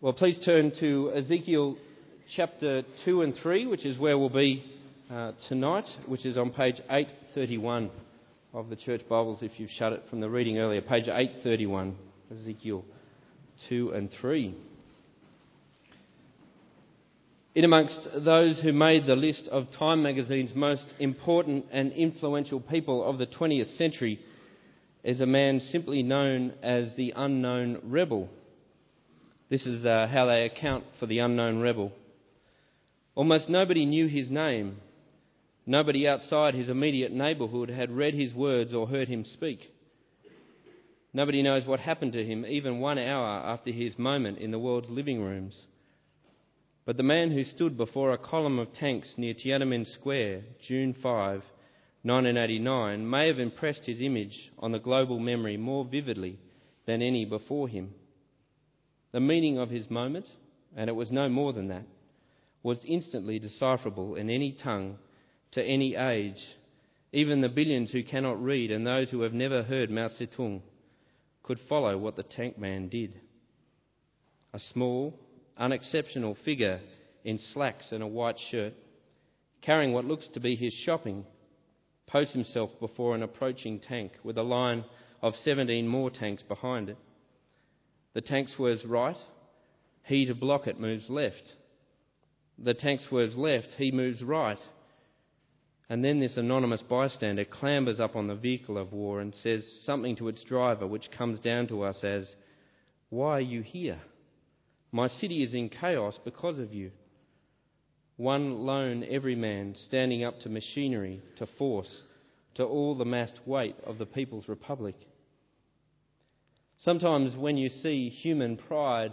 Well, please turn to Ezekiel chapter 2 and 3, which is where we'll be uh, tonight, which is on page 831 of the church Bibles if you've shut it from the reading earlier. Page 831, Ezekiel 2 and 3. In amongst those who made the list of Time magazine's most important and influential people of the 20th century is a man simply known as the Unknown Rebel. This is uh, how they account for the unknown rebel. Almost nobody knew his name. Nobody outside his immediate neighbourhood had read his words or heard him speak. Nobody knows what happened to him even one hour after his moment in the world's living rooms. But the man who stood before a column of tanks near Tiananmen Square, June 5, 1989, may have impressed his image on the global memory more vividly than any before him. The meaning of his moment, and it was no more than that, was instantly decipherable in any tongue, to any age. Even the billions who cannot read and those who have never heard Mao Zedong could follow what the tank man did. A small, unexceptional figure in slacks and a white shirt, carrying what looks to be his shopping, posts himself before an approaching tank with a line of 17 more tanks behind it. The tank swerves right, he to block it moves left. The tank swerves left, he moves right. And then this anonymous bystander clambers up on the vehicle of war and says something to its driver, which comes down to us as, Why are you here? My city is in chaos because of you. One lone everyman standing up to machinery, to force, to all the massed weight of the People's Republic. Sometimes when you see human pride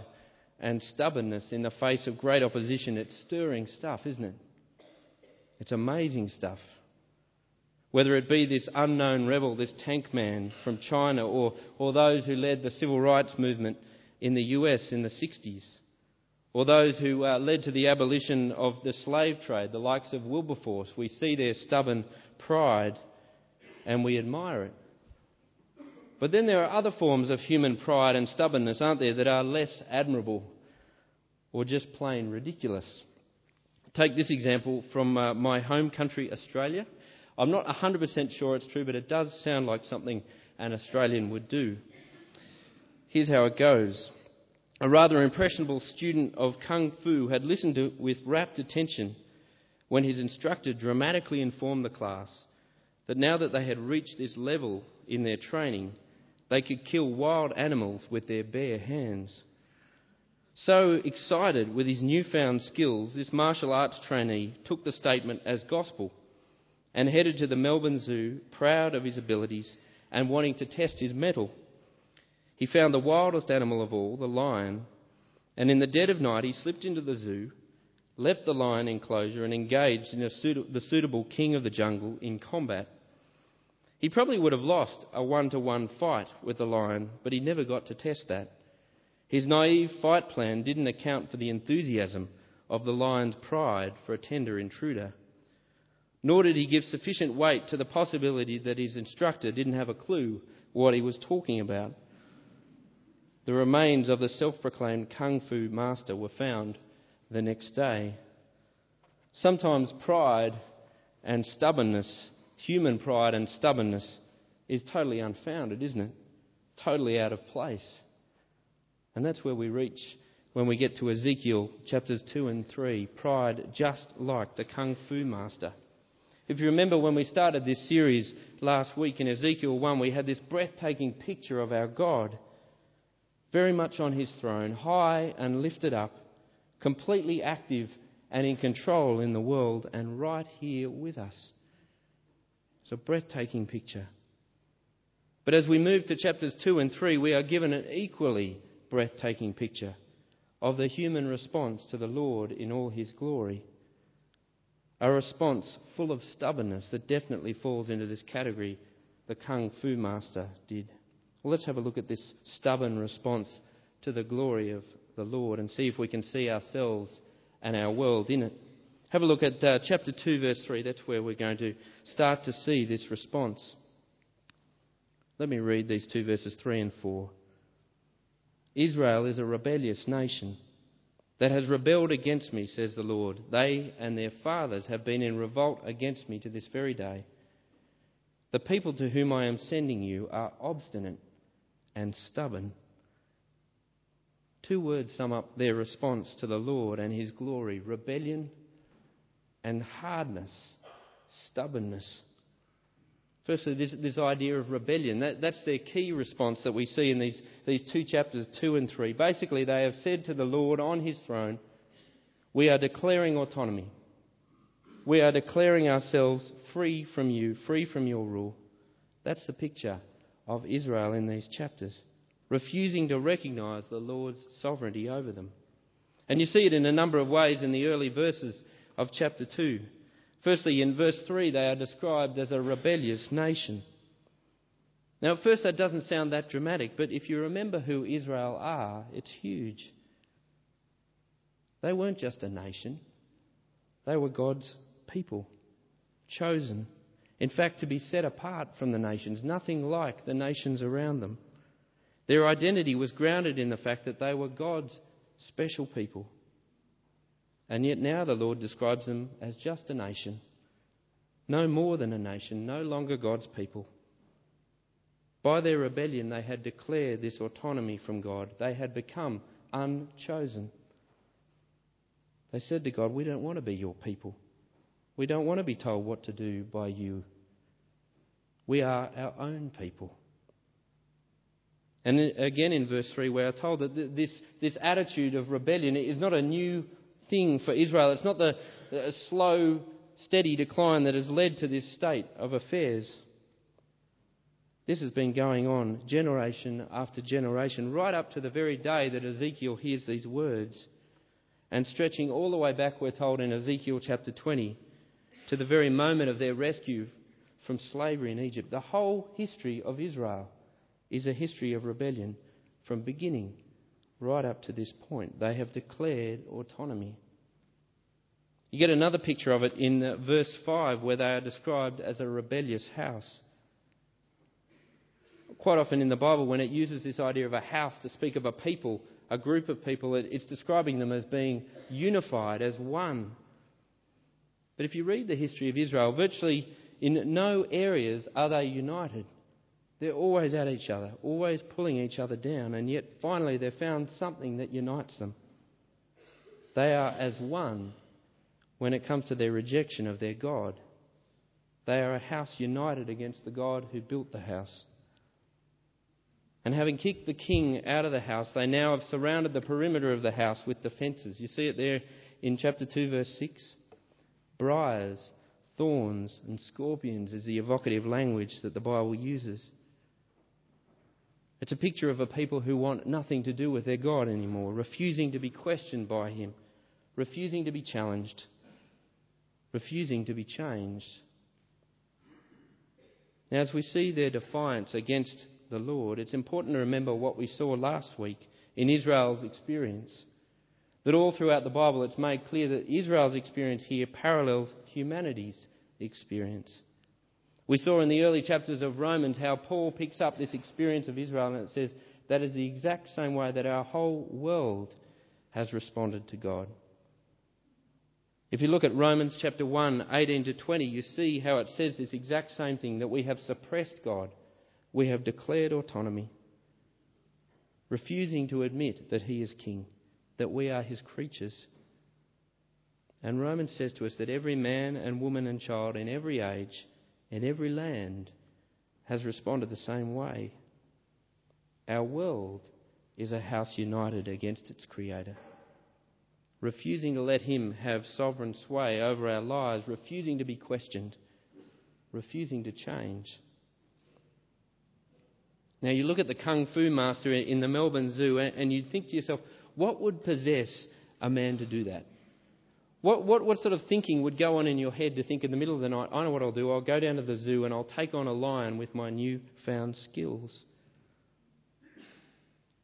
and stubbornness in the face of great opposition, it's stirring stuff, isn't it? It's amazing stuff. Whether it be this unknown rebel, this tank man from China, or, or those who led the civil rights movement in the US in the 60s, or those who uh, led to the abolition of the slave trade, the likes of Wilberforce, we see their stubborn pride and we admire it. But then there are other forms of human pride and stubbornness, aren't there, that are less admirable or just plain ridiculous. Take this example from uh, my home country, Australia. I'm not 100% sure it's true, but it does sound like something an Australian would do. Here's how it goes. A rather impressionable student of Kung Fu had listened to with rapt attention when his instructor dramatically informed the class that now that they had reached this level in their training, they could kill wild animals with their bare hands. So excited with his newfound skills, this martial arts trainee took the statement as gospel and headed to the Melbourne Zoo, proud of his abilities and wanting to test his mettle. He found the wildest animal of all, the lion, and in the dead of night he slipped into the zoo, left the lion enclosure, and engaged in the suitable king of the jungle in combat. He probably would have lost a one to one fight with the lion, but he never got to test that. His naive fight plan didn't account for the enthusiasm of the lion's pride for a tender intruder. Nor did he give sufficient weight to the possibility that his instructor didn't have a clue what he was talking about. The remains of the self proclaimed Kung Fu master were found the next day. Sometimes pride and stubbornness human pride and stubbornness is totally unfounded, isn't it? Totally out of place. And that's where we reach when we get to Ezekiel chapters 2 and 3 pride just like the Kung Fu master. If you remember when we started this series last week in Ezekiel 1, we had this breathtaking picture of our God, very much on his throne, high and lifted up, completely active and in control in the world, and right here with us. It's a breathtaking picture. But as we move to chapters 2 and 3, we are given an equally breathtaking picture of the human response to the Lord in all his glory. A response full of stubbornness that definitely falls into this category the Kung Fu master did. Well, let's have a look at this stubborn response to the glory of the Lord and see if we can see ourselves and our world in it. Have a look at uh, chapter 2, verse 3. That's where we're going to start to see this response. Let me read these two verses 3 and 4. Israel is a rebellious nation, that has rebelled against me, says the Lord. They and their fathers have been in revolt against me to this very day. The people to whom I am sending you are obstinate and stubborn. Two words sum up their response to the Lord and his glory rebellion and hardness, stubbornness. Firstly, this, this idea of rebellion. That, that's their key response that we see in these, these two chapters, 2 and 3. Basically, they have said to the Lord on his throne, We are declaring autonomy. We are declaring ourselves free from you, free from your rule. That's the picture of Israel in these chapters, refusing to recognize the Lord's sovereignty over them. And you see it in a number of ways in the early verses of chapter 2. Firstly, in verse 3, they are described as a rebellious nation. Now, at first, that doesn't sound that dramatic, but if you remember who Israel are, it's huge. They weren't just a nation, they were God's people, chosen. In fact, to be set apart from the nations, nothing like the nations around them. Their identity was grounded in the fact that they were God's special people. And yet now the Lord describes them as just a nation, no more than a nation, no longer God's people. By their rebellion, they had declared this autonomy from God. They had become unchosen. They said to God, We don't want to be your people. We don't want to be told what to do by you. We are our own people. And again in verse 3, we are told that this, this attitude of rebellion is not a new thing for Israel. It's not the slow, steady decline that has led to this state of affairs. This has been going on generation after generation, right up to the very day that Ezekiel hears these words. And stretching all the way back, we're told in Ezekiel chapter 20, to the very moment of their rescue from slavery in Egypt. The whole history of Israel is a history of rebellion from beginning right up to this point. They have declared autonomy. You get another picture of it in uh, verse 5, where they are described as a rebellious house. Quite often in the Bible, when it uses this idea of a house to speak of a people, a group of people, it's describing them as being unified, as one. But if you read the history of Israel, virtually in no areas are they united. They're always at each other, always pulling each other down, and yet finally they've found something that unites them. They are as one when it comes to their rejection of their God. They are a house united against the God who built the house. And having kicked the king out of the house, they now have surrounded the perimeter of the house with defences. You see it there in chapter 2, verse 6. Briars, thorns, and scorpions is the evocative language that the Bible uses. It's a picture of a people who want nothing to do with their God anymore, refusing to be questioned by Him, refusing to be challenged, refusing to be changed. Now, as we see their defiance against the Lord, it's important to remember what we saw last week in Israel's experience. That all throughout the Bible it's made clear that Israel's experience here parallels humanity's experience. We saw in the early chapters of Romans how Paul picks up this experience of Israel and it says that is the exact same way that our whole world has responded to God. If you look at Romans chapter 1, 18 to 20, you see how it says this exact same thing that we have suppressed God. We have declared autonomy, refusing to admit that He is King, that we are His creatures. And Romans says to us that every man and woman and child in every age in every land has responded the same way. Our world is a house united against its Creator, refusing to let Him have sovereign sway over our lives, refusing to be questioned, refusing to change. Now, you look at the Kung Fu master in the Melbourne Zoo and you think to yourself, what would possess a man to do that? What, what, what sort of thinking would go on in your head to think in the middle of the night, I know what I'll do, I'll go down to the zoo and I'll take on a lion with my newfound skills?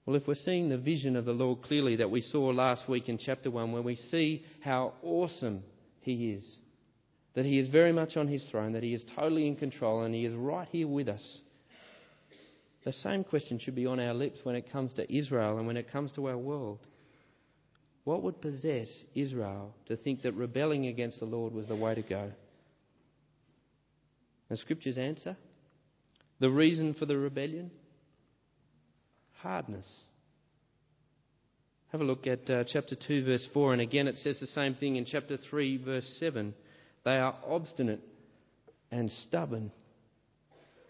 Well, if we're seeing the vision of the Lord clearly that we saw last week in chapter 1, where we see how awesome He is, that He is very much on His throne, that He is totally in control, and He is right here with us, the same question should be on our lips when it comes to Israel and when it comes to our world. What would possess Israel to think that rebelling against the Lord was the way to go? The Scripture's answer the reason for the rebellion? Hardness. Have a look at uh, chapter 2, verse 4, and again it says the same thing in chapter 3, verse 7. They are obstinate and stubborn.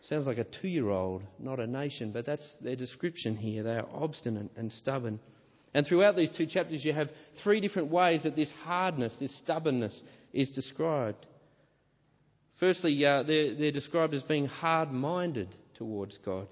Sounds like a two year old, not a nation, but that's their description here. They are obstinate and stubborn. And throughout these two chapters, you have three different ways that this hardness, this stubbornness, is described. Firstly, uh, they're, they're described as being hard minded towards God.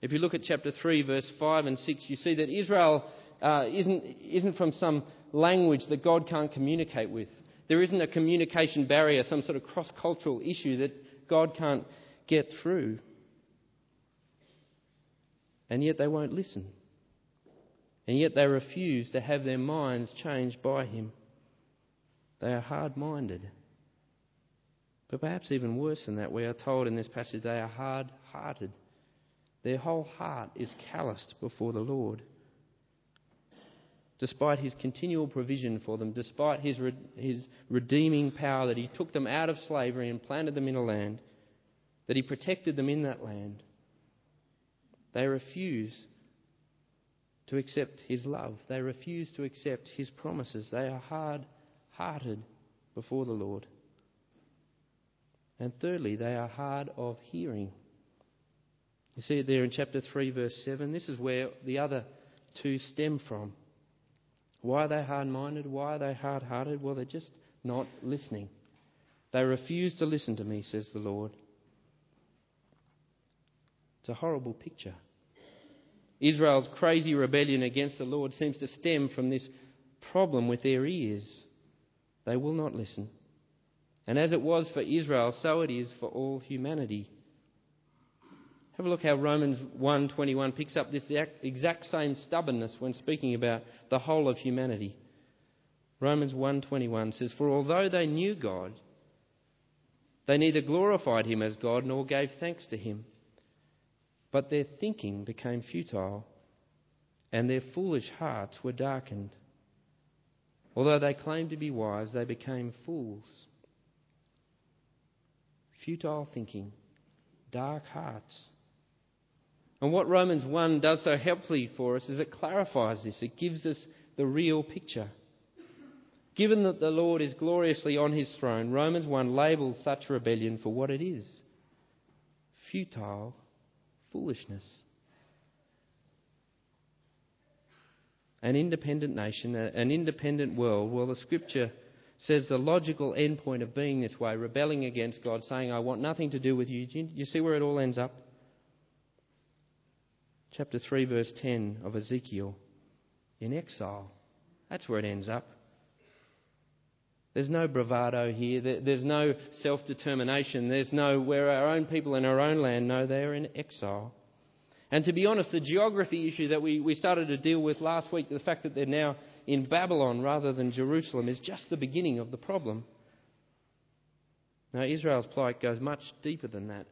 If you look at chapter 3, verse 5 and 6, you see that Israel uh, isn't, isn't from some language that God can't communicate with. There isn't a communication barrier, some sort of cross cultural issue that God can't get through. And yet they won't listen and yet they refuse to have their minds changed by him. They are hard minded. But perhaps even worse than that, we are told in this passage they are hard hearted. Their whole heart is calloused before the Lord. Despite his continual provision for them, despite his, his redeeming power that he took them out of slavery and planted them in a land, that he protected them in that land, they refuse to accept his love. They refuse to accept his promises. They are hard hearted before the Lord. And thirdly, they are hard of hearing. You see it there in chapter 3, verse 7. This is where the other two stem from. Why are they hard minded? Why are they hard hearted? Well, they're just not listening. They refuse to listen to me, says the Lord. It's a horrible picture. Israel's crazy rebellion against the Lord seems to stem from this problem with their ears. They will not listen. And as it was for Israel, so it is for all humanity. Have a look how Romans 1:21 picks up this exact same stubbornness when speaking about the whole of humanity. Romans 1:21 says, "For although they knew God, they neither glorified him as God nor gave thanks to him." But their thinking became futile, and their foolish hearts were darkened. Although they claimed to be wise, they became fools. Futile thinking, dark hearts. And what Romans 1 does so helpfully for us is it clarifies this, it gives us the real picture. Given that the Lord is gloriously on his throne, Romans 1 labels such rebellion for what it is futile foolishness. An independent nation, an independent world, well, the scripture says the logical endpoint of being this way, rebelling against God, saying, I want nothing to do with you. You see where it all ends up? Chapter 3, verse 10 of Ezekiel. In exile. That's where it ends up. There's no bravado here. There's no self determination. There's no where our own people in our own land know they're in exile. And to be honest, the geography issue that we, we started to deal with last week, the fact that they're now in Babylon rather than Jerusalem, is just the beginning of the problem. Now, Israel's plight goes much deeper than that.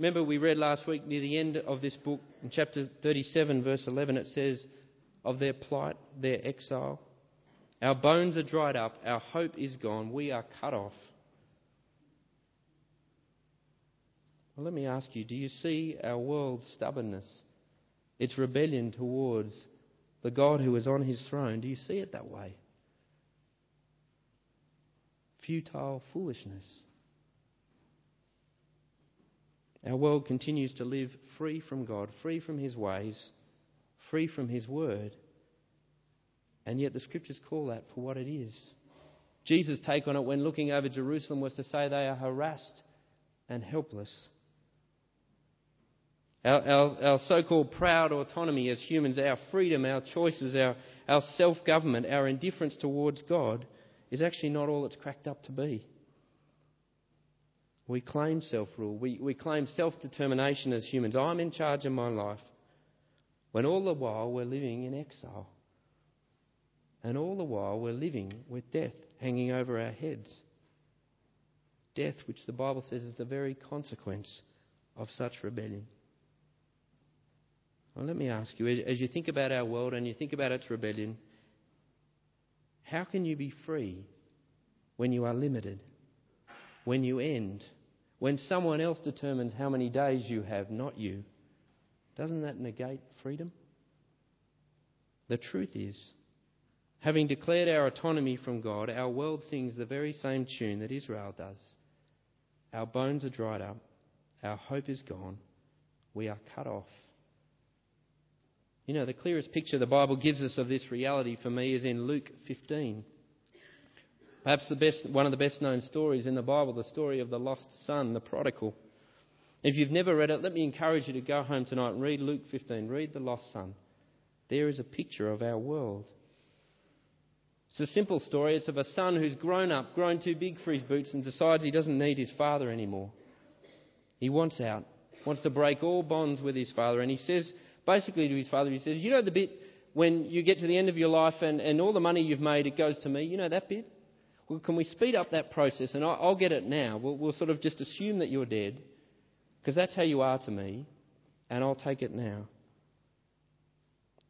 Remember, we read last week near the end of this book, in chapter 37, verse 11, it says of their plight, their exile. Our bones are dried up, our hope is gone, we are cut off. Well, let me ask you do you see our world's stubbornness, its rebellion towards the God who is on his throne? Do you see it that way? Futile foolishness. Our world continues to live free from God, free from his ways, free from his word. And yet the scriptures call that for what it is. Jesus' take on it when looking over Jerusalem was to say they are harassed and helpless. Our, our, our so called proud autonomy as humans, our freedom, our choices, our, our self government, our indifference towards God is actually not all it's cracked up to be. We claim self rule, we, we claim self determination as humans. I'm in charge of my life, when all the while we're living in exile. And all the while we're living with death hanging over our heads. Death, which the Bible says is the very consequence of such rebellion. Well, let me ask you, as you think about our world and you think about its rebellion, how can you be free when you are limited, when you end, when someone else determines how many days you have, not you? Doesn't that negate freedom? The truth is, having declared our autonomy from God, our world sings the very same tune that Israel does. Our bones are dried up, our hope is gone, we are cut off. You know, the clearest picture the Bible gives us of this reality for me is in Luke 15. Perhaps the best, one of the best known stories in the Bible, the story of the lost son, the prodigal. If you've never read it, let me encourage you to go home tonight and read Luke 15. Read the lost son. There is a picture of our world. It's a simple story. It's of a son who's grown up, grown too big for his boots, and decides he doesn't need his father anymore. He wants out, wants to break all bonds with his father, and he says basically to his father, he says, You know the bit when you get to the end of your life and, and all the money you've made, it goes to me? You know that bit? Well, can we speed up that process? And I'll, I'll get it now. We'll, we'll sort of just assume that you're dead, because that's how you are to me, and I'll take it now.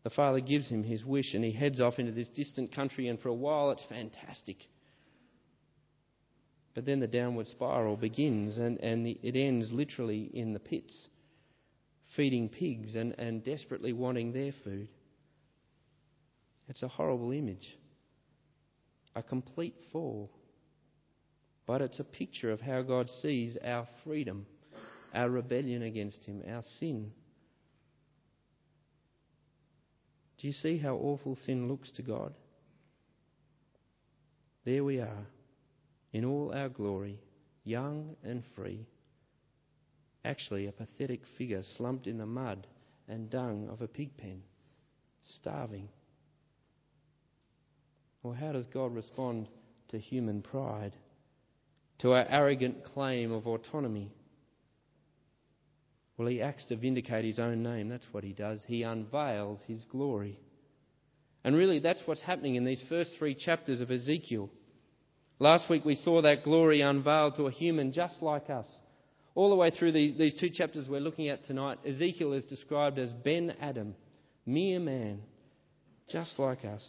The father gives him his wish, and he heads off into this distant country, and for a while it's fantastic. But then the downward spiral begins, and, and the, it ends literally in the pits feeding pigs and, and desperately wanting their food. It's a horrible image. A complete fall. But it's a picture of how God sees our freedom, our rebellion against Him, our sin. Do you see how awful sin looks to God? There we are, in all our glory, young and free actually a pathetic figure slumped in the mud and dung of a pig pen, starving. Well, how does God respond to human pride, to our arrogant claim of autonomy? Well, he acts to vindicate his own name. That's what he does. He unveils his glory. And really, that's what's happening in these first three chapters of Ezekiel. Last week we saw that glory unveiled to a human just like us, all the way through the, these two chapters we're looking at tonight, Ezekiel is described as Ben Adam, mere man, just like us.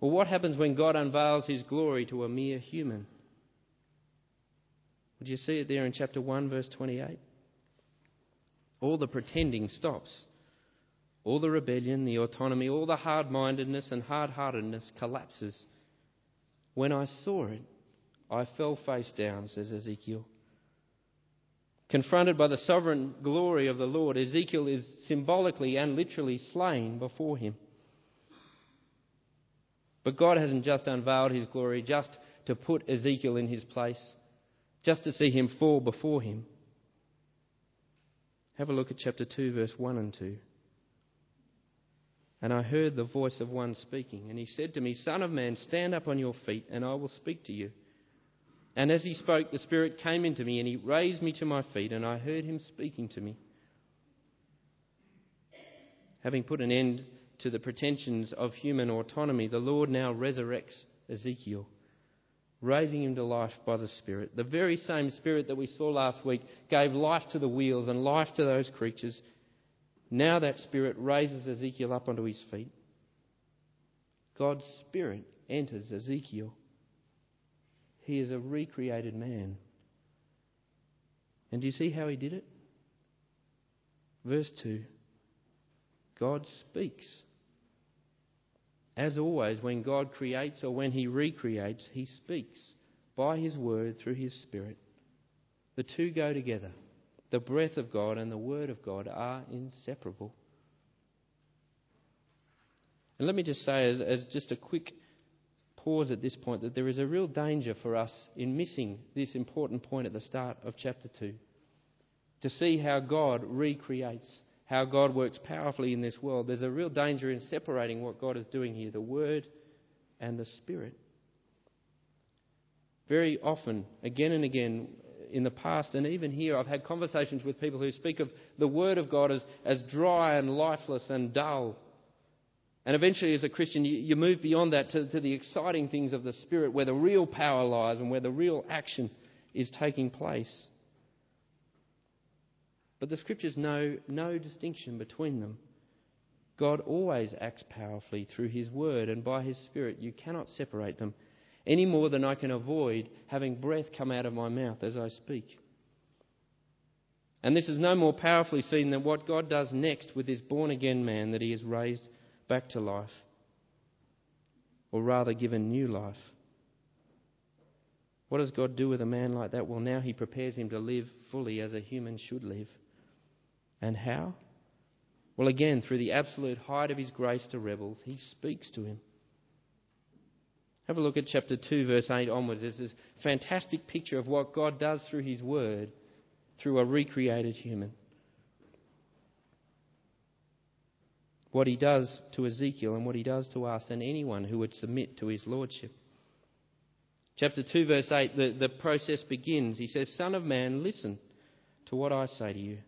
Well, what happens when God unveils his glory to a mere human? Would you see it there in chapter 1, verse 28? All the pretending stops. All the rebellion, the autonomy, all the hard mindedness and hard heartedness collapses. When I saw it, I fell face down, says Ezekiel. Confronted by the sovereign glory of the Lord, Ezekiel is symbolically and literally slain before him. But God hasn't just unveiled his glory just to put Ezekiel in his place, just to see him fall before him. Have a look at chapter 2, verse 1 and 2. And I heard the voice of one speaking, and he said to me, Son of man, stand up on your feet, and I will speak to you. And as he spoke, the Spirit came into me, and he raised me to my feet, and I heard him speaking to me. Having put an end to the pretensions of human autonomy, the Lord now resurrects Ezekiel, raising him to life by the Spirit. The very same Spirit that we saw last week gave life to the wheels and life to those creatures. Now that Spirit raises Ezekiel up onto his feet. God's Spirit enters Ezekiel. He is a recreated man. And do you see how he did it? Verse 2 God speaks. As always, when God creates or when he recreates, he speaks by his word through his spirit. The two go together. The breath of God and the word of God are inseparable. And let me just say, as, as just a quick pause at this point that there is a real danger for us in missing this important point at the start of chapter 2. To see how God recreates, how God works powerfully in this world. There's a real danger in separating what God is doing here the Word and the Spirit. Very often, again and again, in the past and even here, I've had conversations with people who speak of the Word of God as, as dry and lifeless and dull. And eventually, as a Christian, you, you move beyond that to, to the exciting things of the Spirit, where the real power lies and where the real action is taking place. But the scriptures know no distinction between them. God always acts powerfully through His Word and by His Spirit. You cannot separate them any more than I can avoid having breath come out of my mouth as I speak. And this is no more powerfully seen than what God does next with this born again man that He has raised back to life, or rather given new life. What does God do with a man like that? Well, now He prepares him to live fully as a human should live. And how? Well, again, through the absolute height of his grace to rebels, he speaks to him. Have a look at chapter 2, verse 8 onwards. There's this fantastic picture of what God does through his word through a recreated human. What he does to Ezekiel and what he does to us and anyone who would submit to his lordship. Chapter 2, verse 8, the, the process begins. He says, Son of man, listen to what I say to you.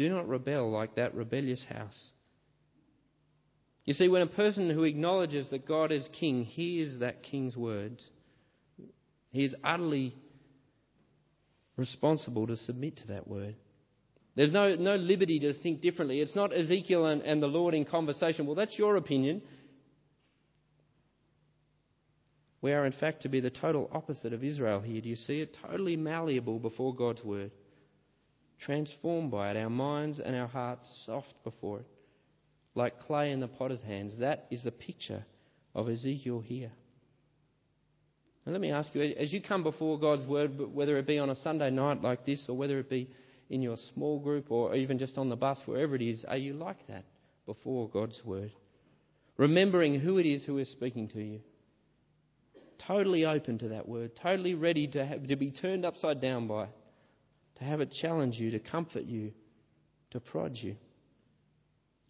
Do not rebel like that rebellious house. You see, when a person who acknowledges that God is king hears that king's words, he is utterly responsible to submit to that word. There's no, no liberty to think differently. It's not Ezekiel and, and the Lord in conversation. Well, that's your opinion. We are, in fact, to be the total opposite of Israel here. Do you see it? Totally malleable before God's word transformed by it, our minds and our hearts soft before it, like clay in the potter's hands. That is the picture of Ezekiel here. And let me ask you, as you come before God's Word, whether it be on a Sunday night like this, or whether it be in your small group, or even just on the bus, wherever it is, are you like that before God's Word? Remembering who it is who is speaking to you. Totally open to that Word, totally ready to, have, to be turned upside down by it to have it challenge you, to comfort you, to prod you.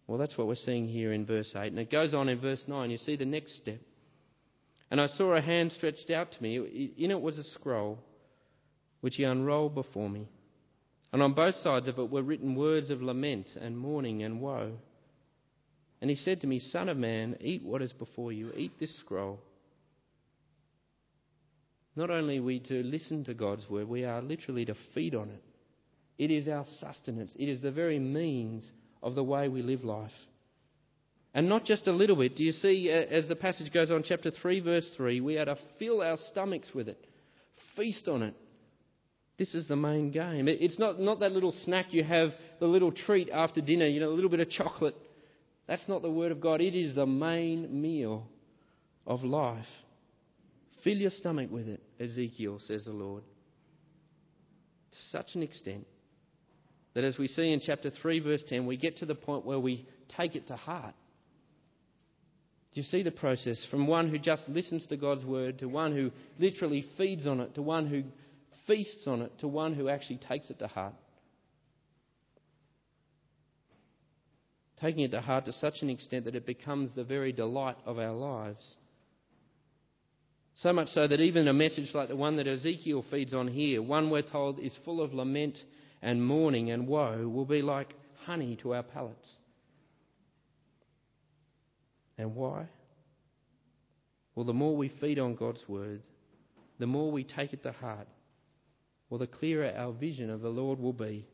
Well, that's what we're seeing here in verse 8. And it goes on in verse 9. You see the next step. And I saw a hand stretched out to me. In it was a scroll, which he unrolled before me. And on both sides of it were written words of lament and mourning and woe. And he said to me, Son of man, eat what is before you, eat this scroll. Not only we to listen to God's word, we are literally to feed on it. It is our sustenance, it is the very means of the way we live life. And not just a little bit. Do you see, uh, as the passage goes on, chapter 3, verse 3, we are to fill our stomachs with it, feast on it. This is the main game. It's not, not that little snack you have, the little treat after dinner, you know, a little bit of chocolate. That's not the Word of God. It is the main meal of life. Fill your stomach with it, Ezekiel, says the Lord. To such an extent that as we see in chapter 3, verse 10, we get to the point where we take it to heart. Do you see the process? From one who just listens to God's word to one who literally feeds on it to one who feasts on it to one who actually takes it to heart. Taking it to heart to such an extent that it becomes the very delight of our lives. So much so that even a message like the one that Ezekiel feeds on here, one we're told is full of lament and mourning and woe, will be like honey to our palates. And why? Well, the more we feed on God's word, the more we take it to heart, well, the clearer our vision of the Lord will be.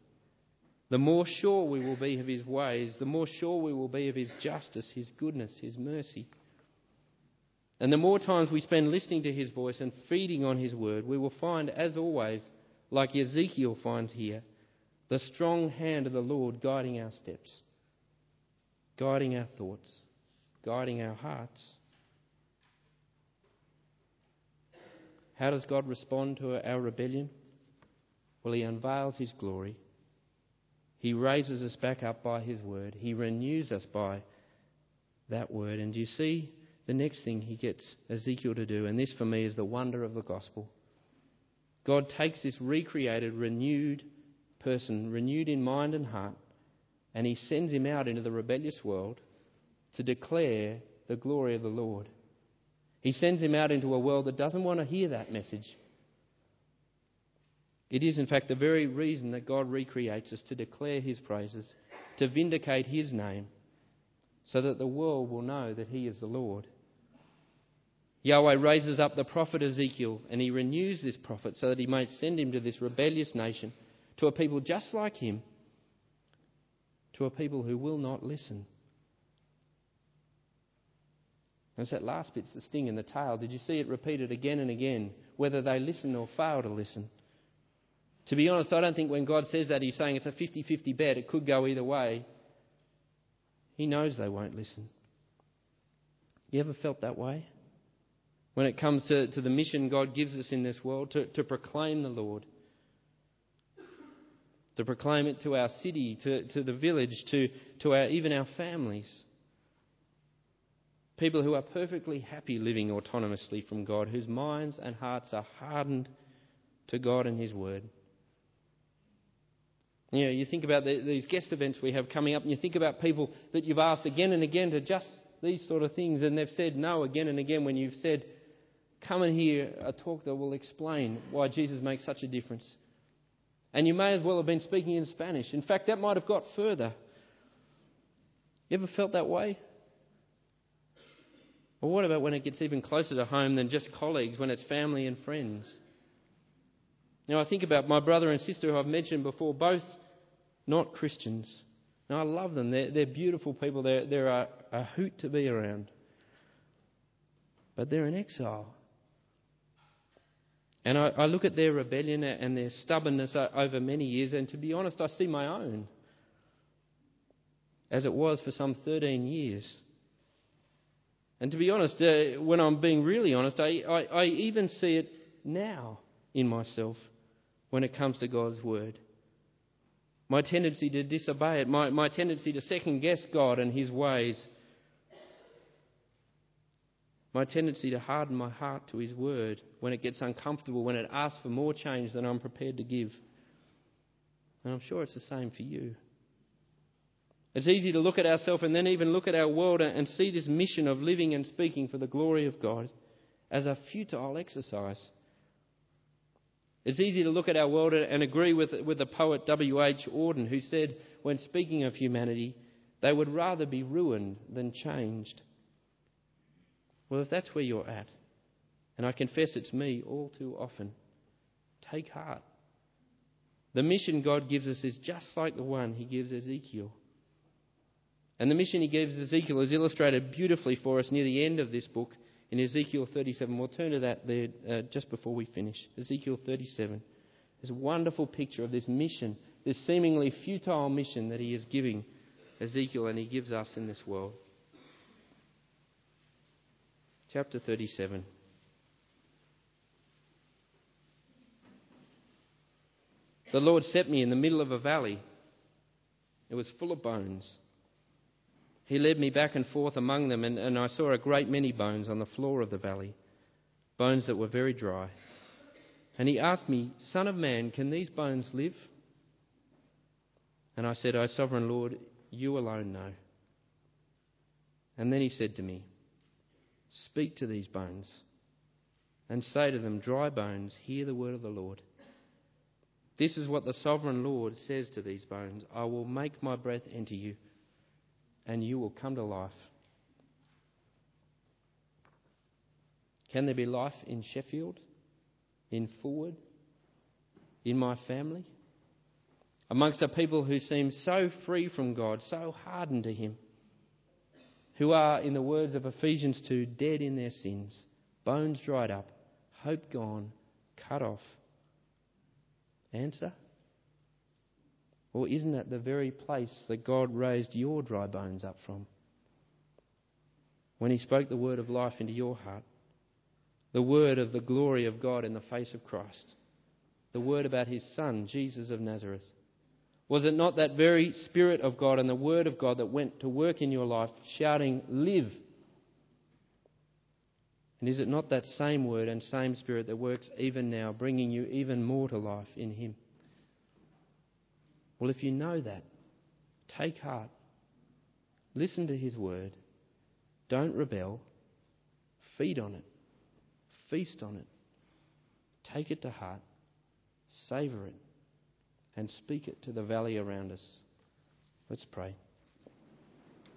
The more sure we will be of his ways, the more sure we will be of his justice, his goodness, his mercy. And the more times we spend listening to his voice and feeding on his word, we will find, as always, like Ezekiel finds here, the strong hand of the Lord guiding our steps, guiding our thoughts, guiding our hearts. How does God respond to our rebellion? Well, He unveils His glory. He raises us back up by His word. He renews us by that word. And do you see the next thing he gets Ezekiel to do, and this for me is the wonder of the gospel. God takes this recreated, renewed person, renewed in mind and heart, and he sends him out into the rebellious world to declare the glory of the Lord. He sends him out into a world that doesn't want to hear that message. It is, in fact, the very reason that God recreates us to declare his praises, to vindicate his name, so that the world will know that he is the Lord. Yahweh raises up the prophet Ezekiel and he renews this prophet so that he may send him to this rebellious nation, to a people just like him, to a people who will not listen. And it's that last bit's the sting in the tail. Did you see it repeated again and again, whether they listen or fail to listen? To be honest, I don't think when God says that, He's saying it's a 50 50 bet. It could go either way. He knows they won't listen. You ever felt that way? When it comes to, to the mission God gives us in this world, to, to proclaim the Lord, to proclaim it to our city, to, to the village, to, to our, even our families. People who are perfectly happy living autonomously from God, whose minds and hearts are hardened to God and His Word. You know, you think about the, these guest events we have coming up, and you think about people that you've asked again and again to just these sort of things, and they've said no again and again when you've said, Come and hear a talk that will explain why Jesus makes such a difference. And you may as well have been speaking in Spanish. In fact, that might have got further. You ever felt that way? Or what about when it gets even closer to home than just colleagues, when it's family and friends? Now, I think about my brother and sister who I've mentioned before, both not Christians. Now, I love them. They're, they're beautiful people. They're, they're a, a hoot to be around. But they're in exile. And I, I, look at their rebellion and their stubbornness over many years, and to be honest, I see my own, as it was for some 13 years. And to be honest, uh, when I'm being really honest, I, I, I even see it now in myself when it comes to God's word. My tendency to disobey it, my, my tendency to second guess God and his ways, my tendency to harden my heart to his word when it gets uncomfortable, when it asks for more change than I'm prepared to give. And I'm sure it's the same for you. It's easy to look at ourselves and then even look at our world and see this mission of living and speaking for the glory of God as a futile exercise. It's easy to look at our world and agree with, with the poet W.H. Auden, who said, when speaking of humanity, they would rather be ruined than changed. Well, if that's where you're at, and I confess it's me all too often, take heart. The mission God gives us is just like the one He gives Ezekiel. And the mission He gives Ezekiel is illustrated beautifully for us near the end of this book in Ezekiel 37. We'll turn to that there uh, just before we finish. Ezekiel 37. There's a wonderful picture of this mission, this seemingly futile mission that he is giving Ezekiel and he gives us in this world. Chapter 37. The Lord set me in the middle of a valley. It was full of bones. He led me back and forth among them, and, and I saw a great many bones on the floor of the valley, bones that were very dry. And he asked me, Son of man, can these bones live? And I said, O sovereign Lord, you alone know. And then he said to me, Speak to these bones and say to them, Dry bones, hear the word of the Lord. This is what the sovereign Lord says to these bones I will make my breath enter you and you will come to life. Can there be life in Sheffield, in Fulwood, in my family? Amongst a people who seem so free from God, so hardened to Him, who are, in the words of Ephesians 2, dead in their sins, bones dried up, hope gone, cut off. Answer? Or isn't that the very place that God raised your dry bones up from? When He spoke the word of life into your heart, the word of the glory of God in the face of Christ, the word about His Son, Jesus of Nazareth. Was it not that very Spirit of God and the Word of God that went to work in your life, shouting, Live? And is it not that same Word and same Spirit that works even now, bringing you even more to life in Him? Well, if you know that, take heart. Listen to his word. Don't rebel. Feed on it. Feast on it. Take it to heart. Savour it. And speak it to the valley around us. Let's pray.